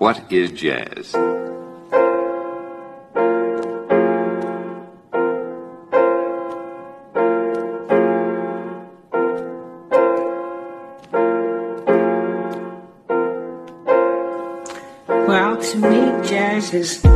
What is jazz? Well, to me, jazz is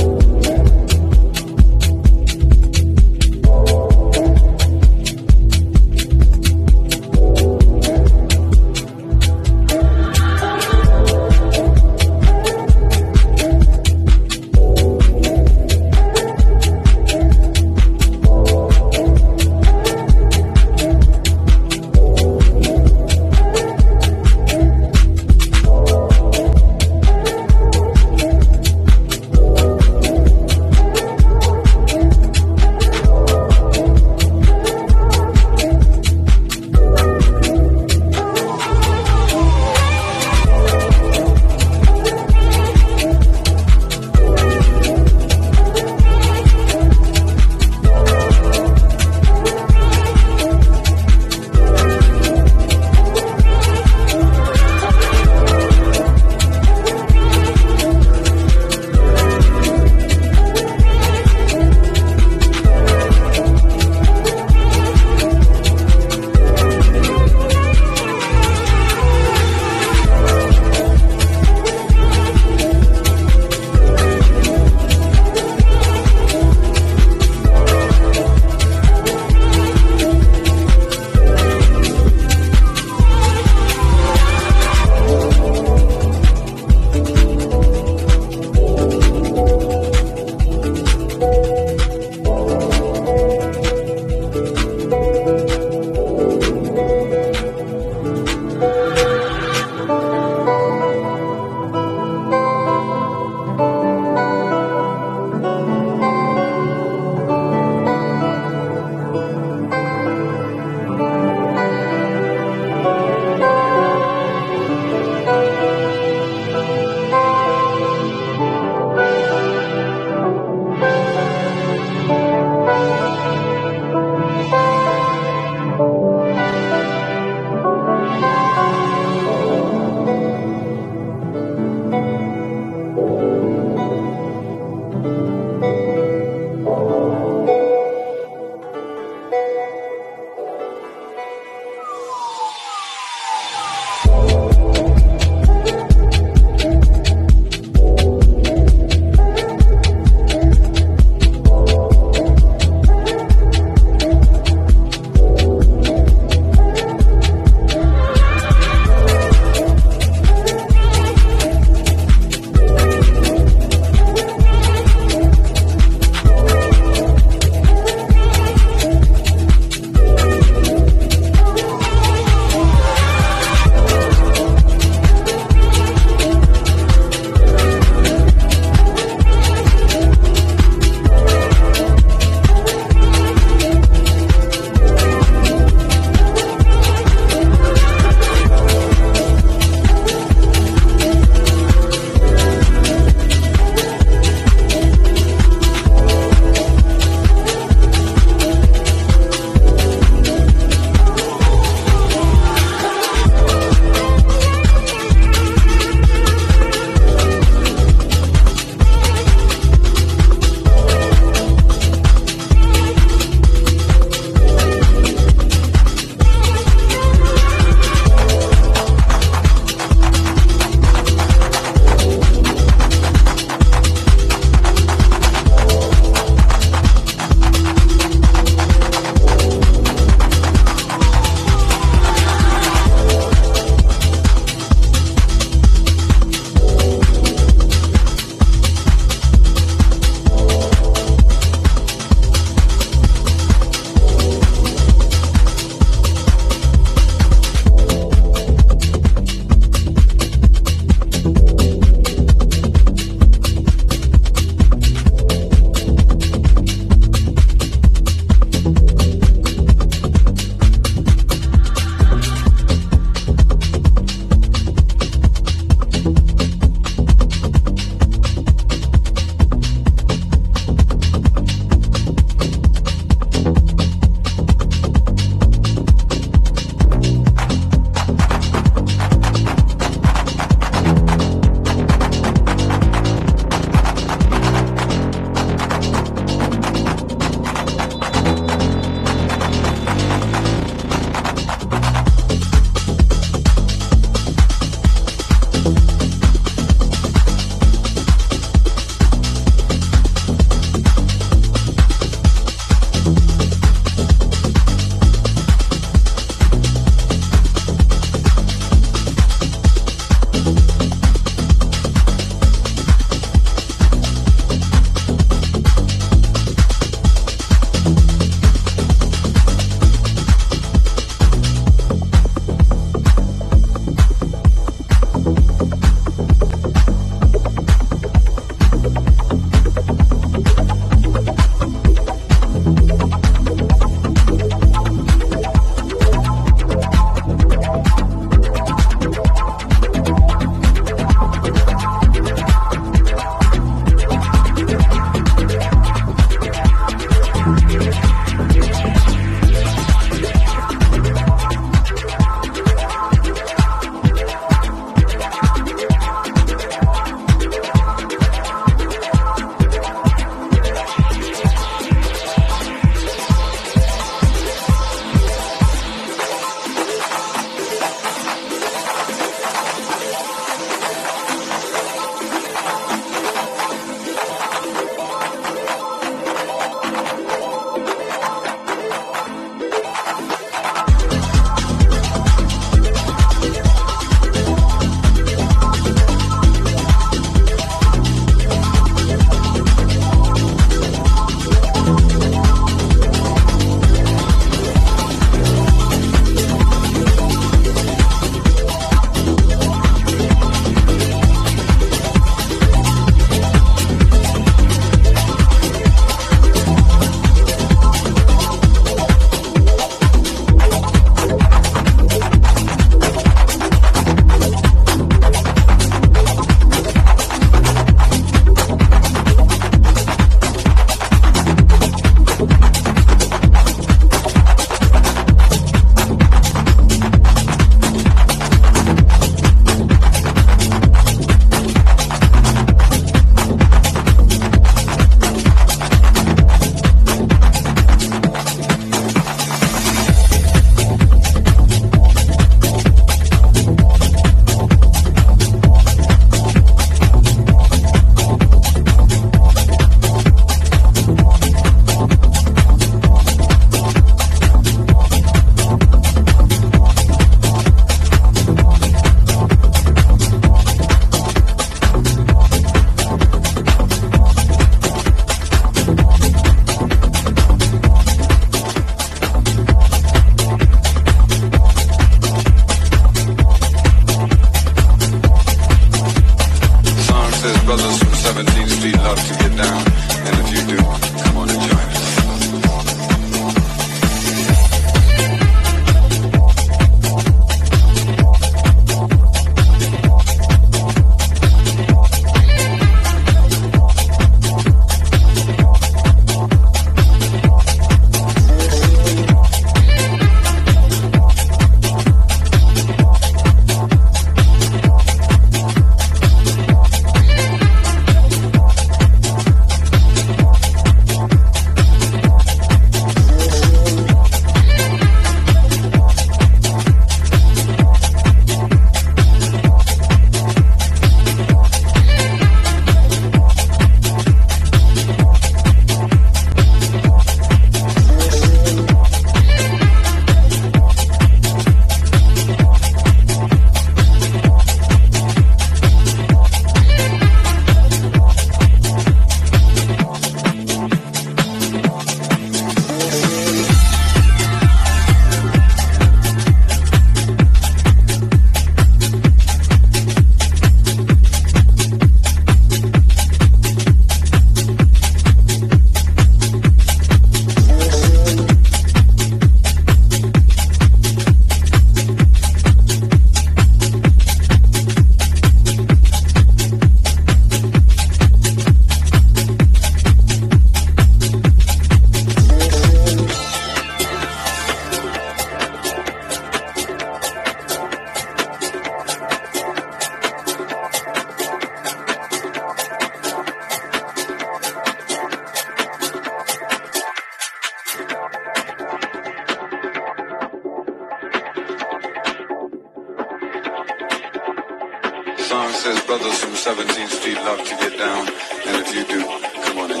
brothers from 17th Street love to get down, and if you do, come on and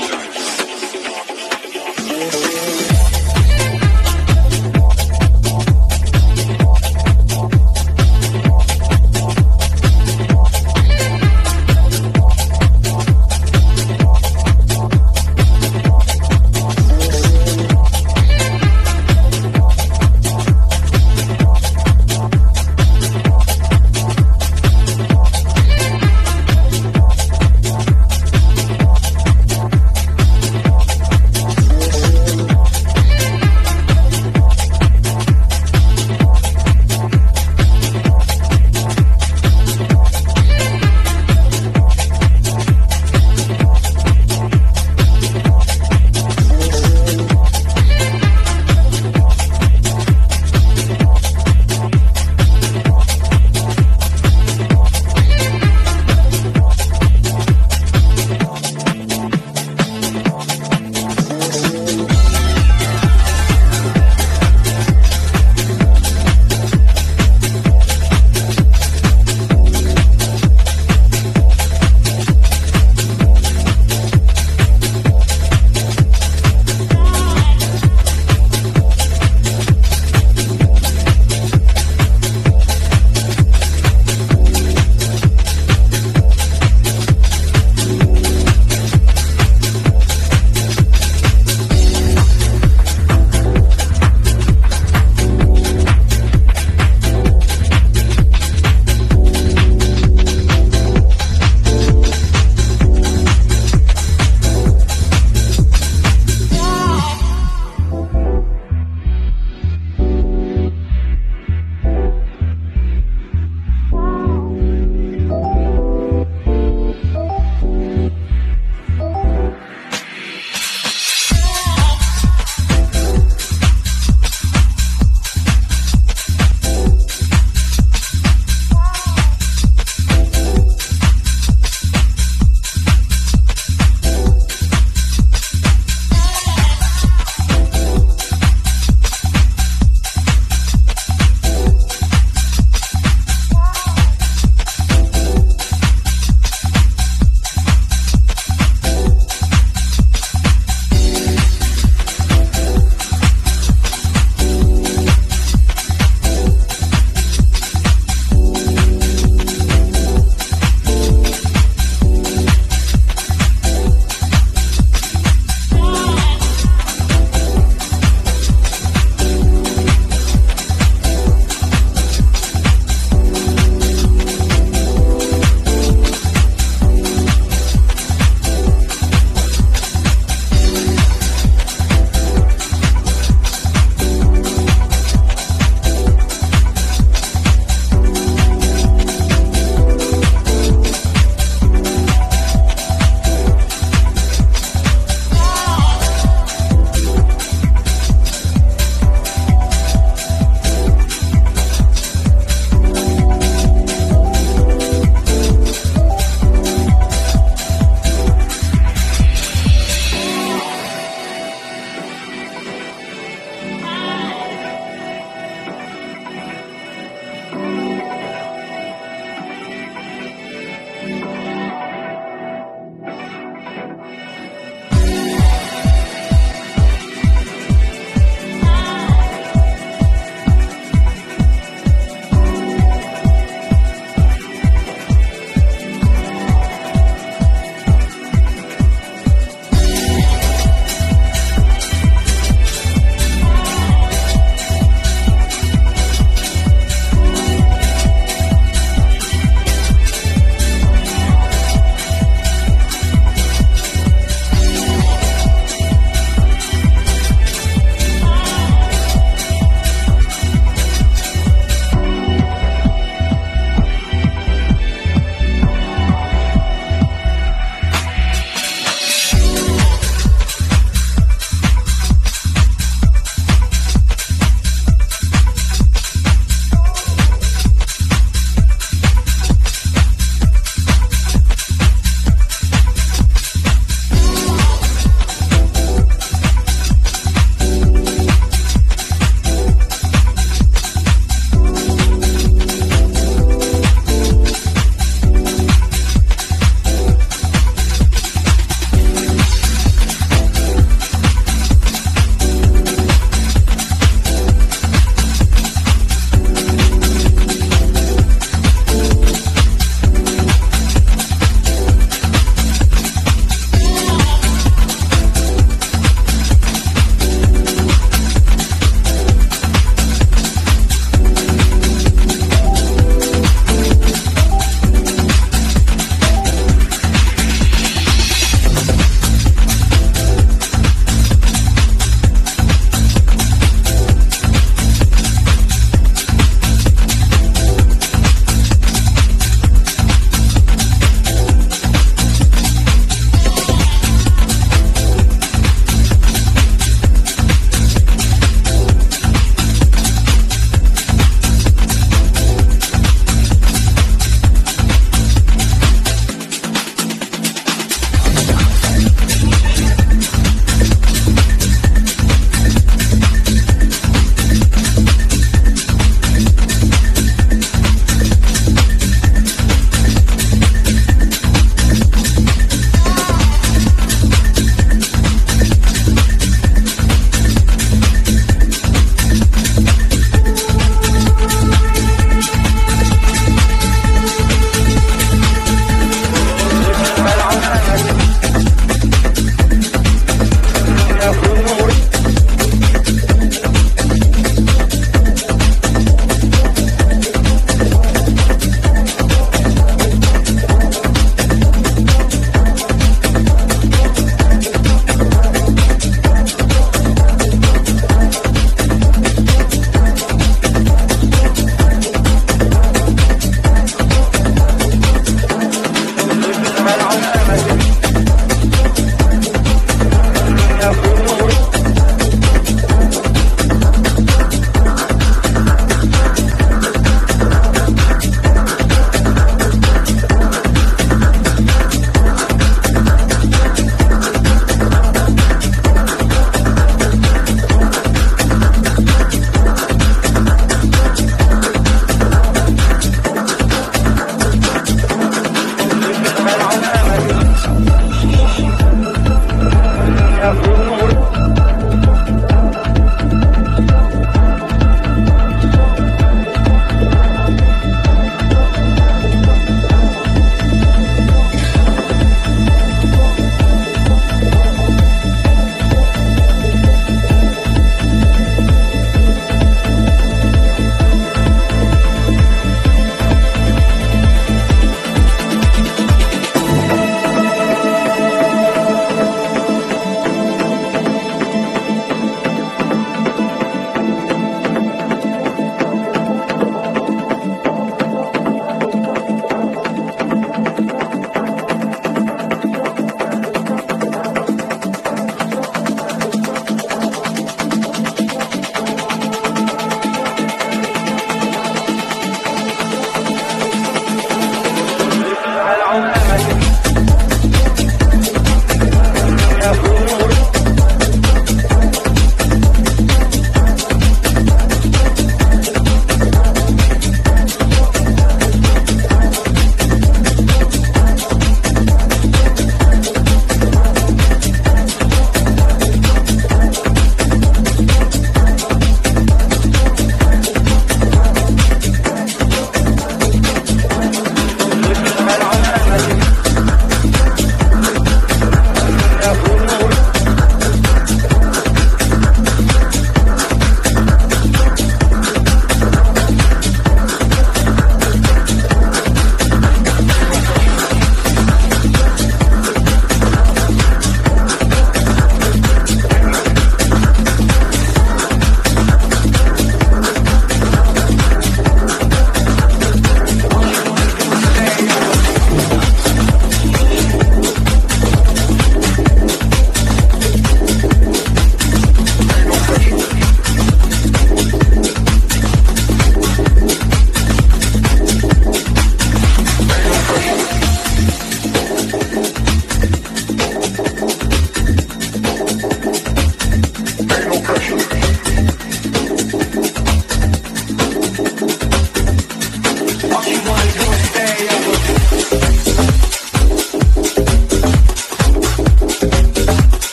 join.